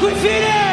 the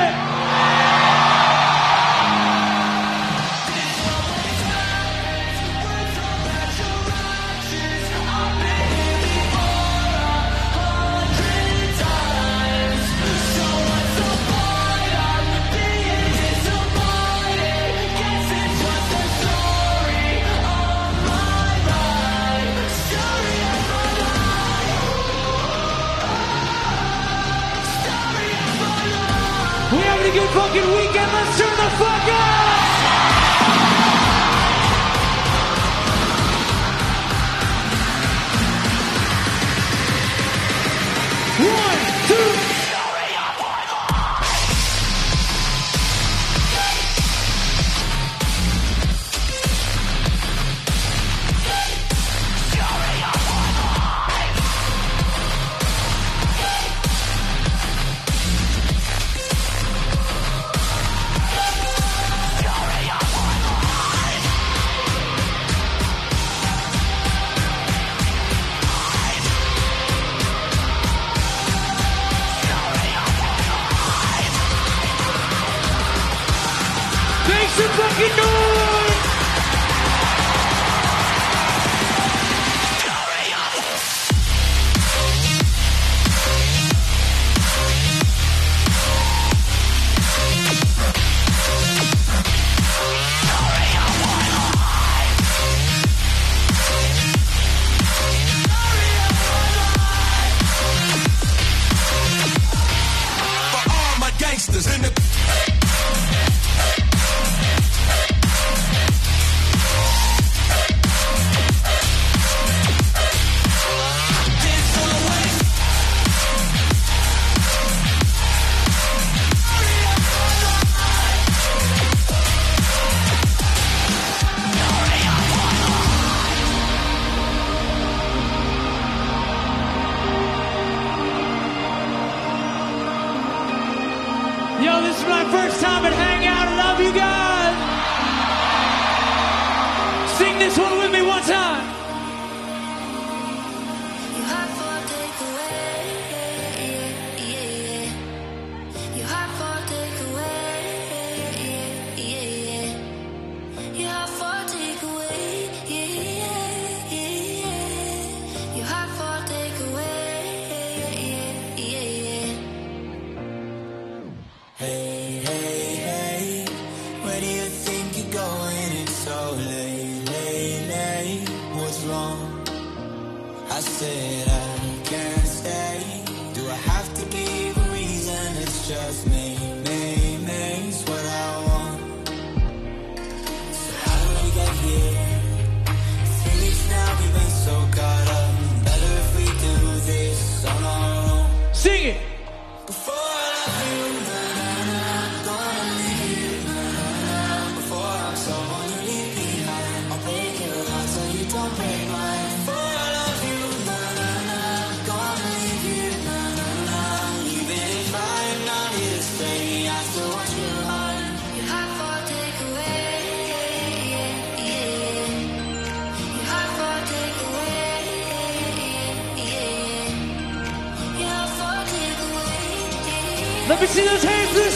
Let me see those hands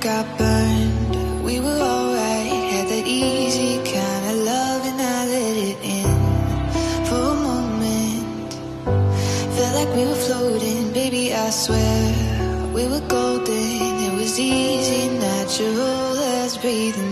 got burned. We were alright, had that easy kind of love, and I let it in for a moment. Felt like we were floating, baby. I swear we were golden. It was easy, natural as breathing.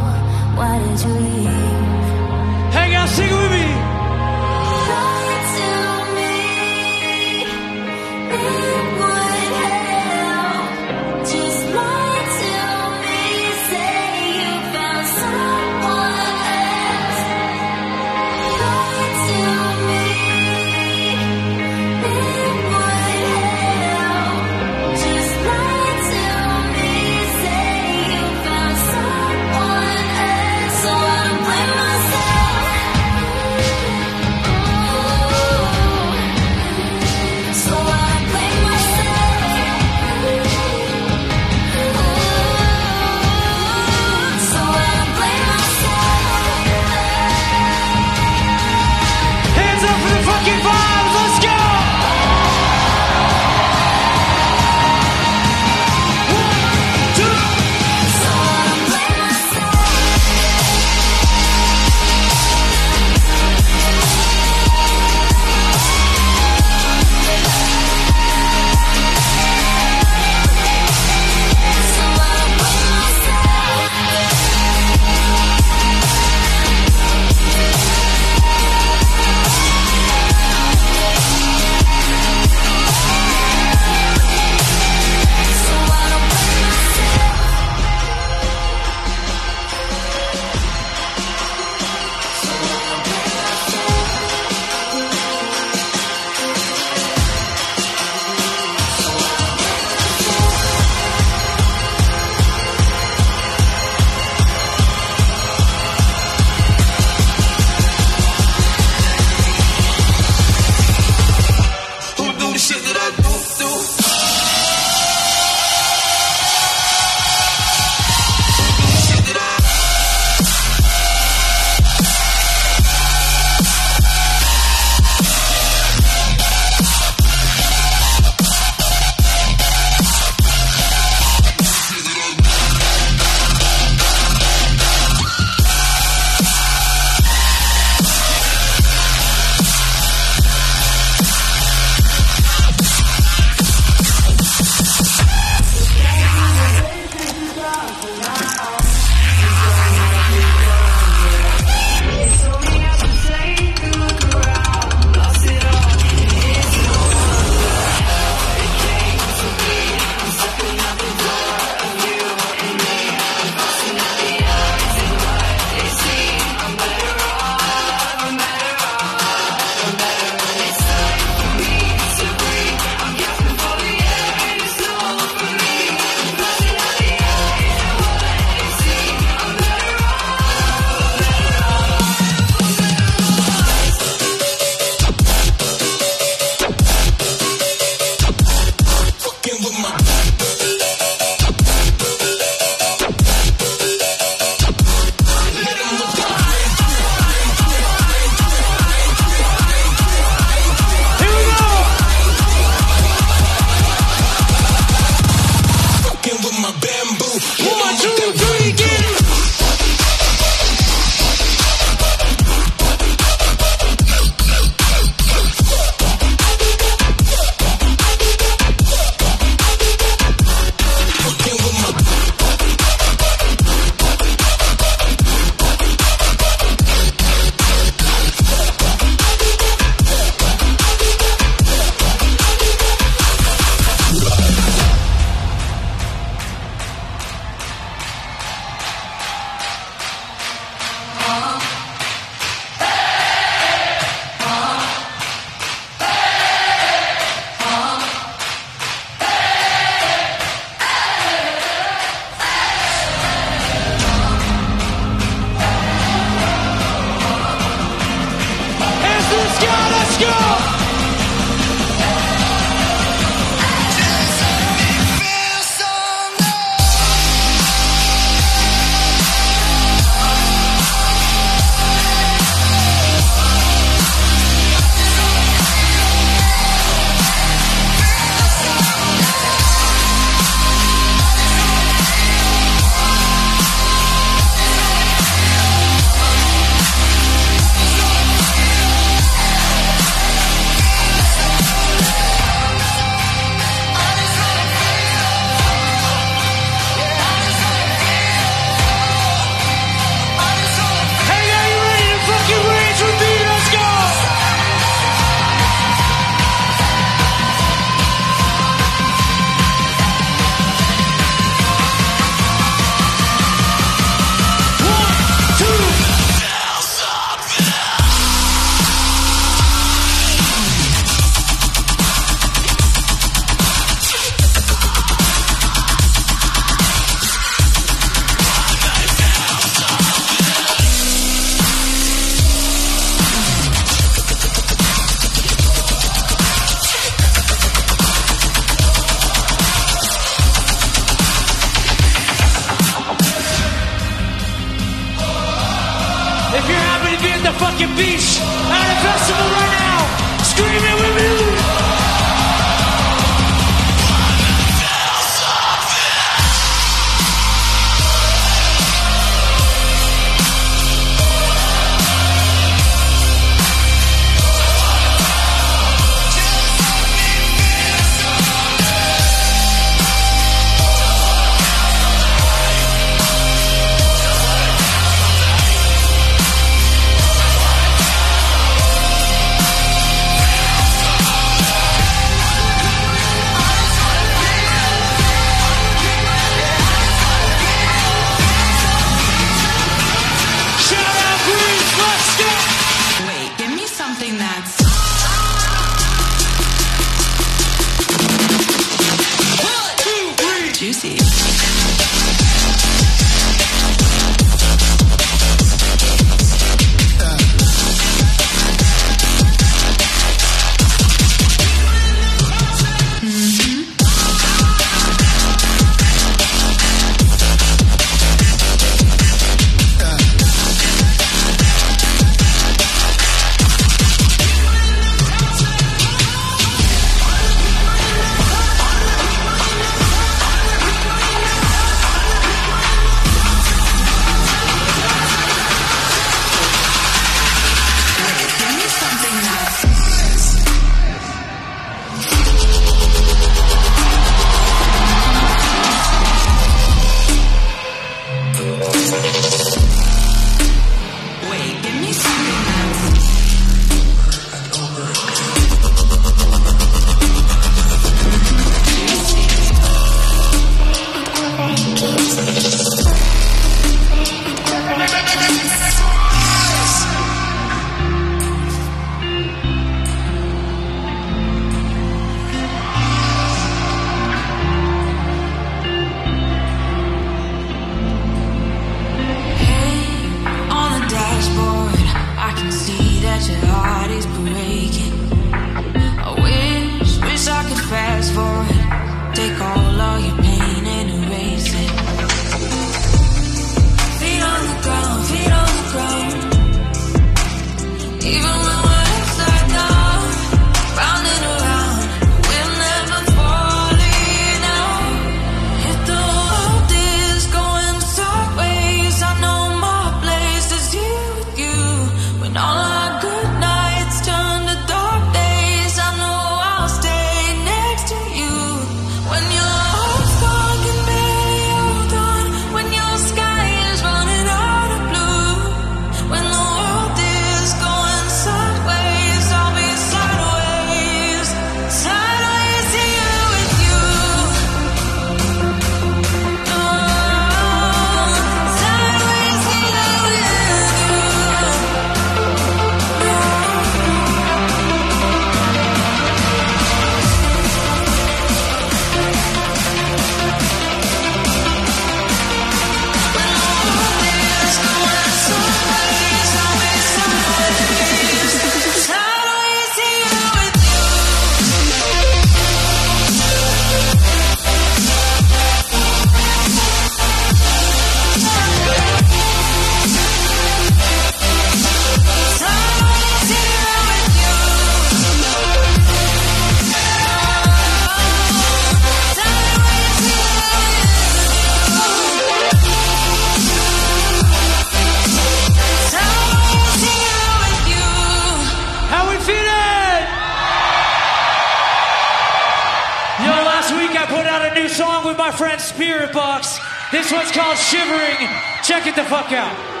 Spiritbox. This one's called Shivering. Check it the fuck out.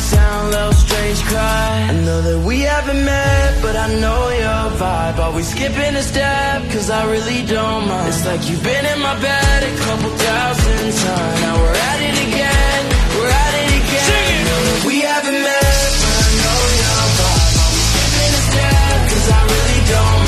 sound a little strange, cry. I know that we haven't met, but I know your vibe. Always skipping a step, cause I really don't mind. It's like you've been in my bed a couple thousand times. Now we're at it again, we're at it again. Sing it. Know that we haven't met, but I know your vibe. Always skipping a step, cause I really don't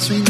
between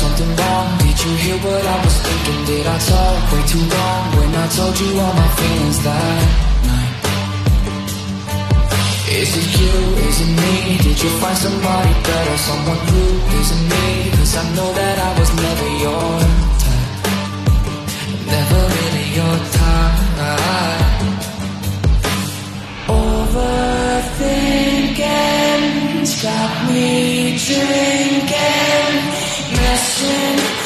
Something wrong? Did you hear what I was thinking? Did I talk way too long when I told you all my feelings that night? Is it you? Is it me? Did you find somebody better? Someone who isn't me? Cause I know that I was never your type. Never really your type. Overthinking's got me drinking, messing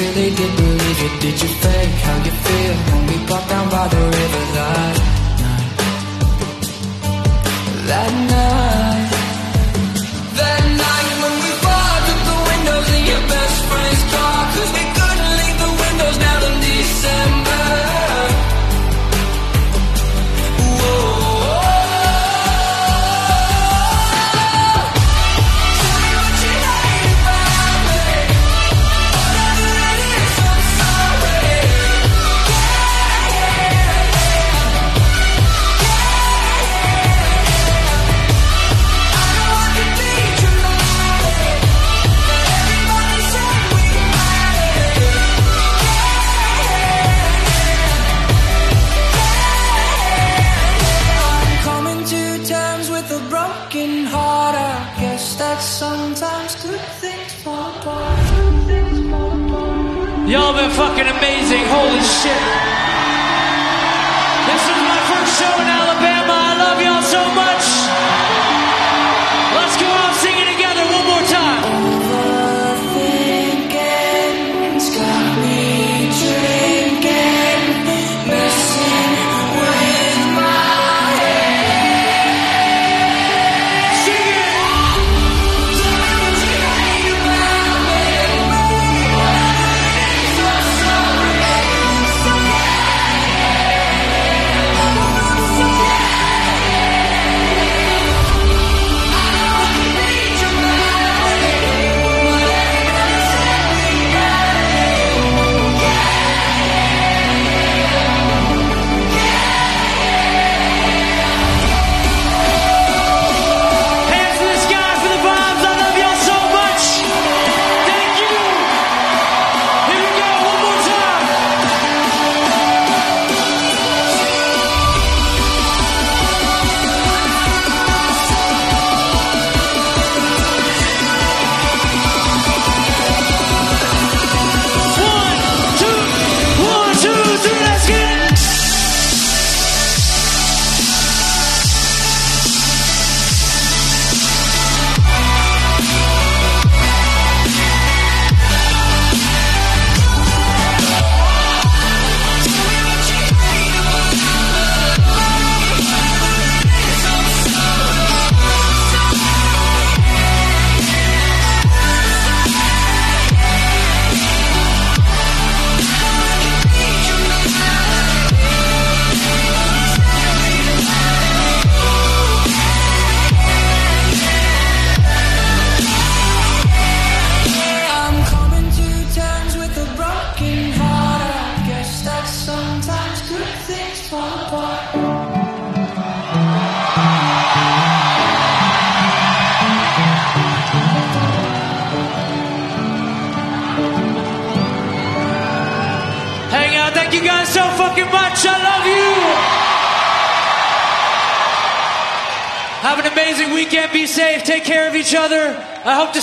really did believe it. Did you fake how you feel when we got down by the river that night? That night. That night when we fogged up the windows in your best friend's car Cause we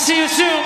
see you soon.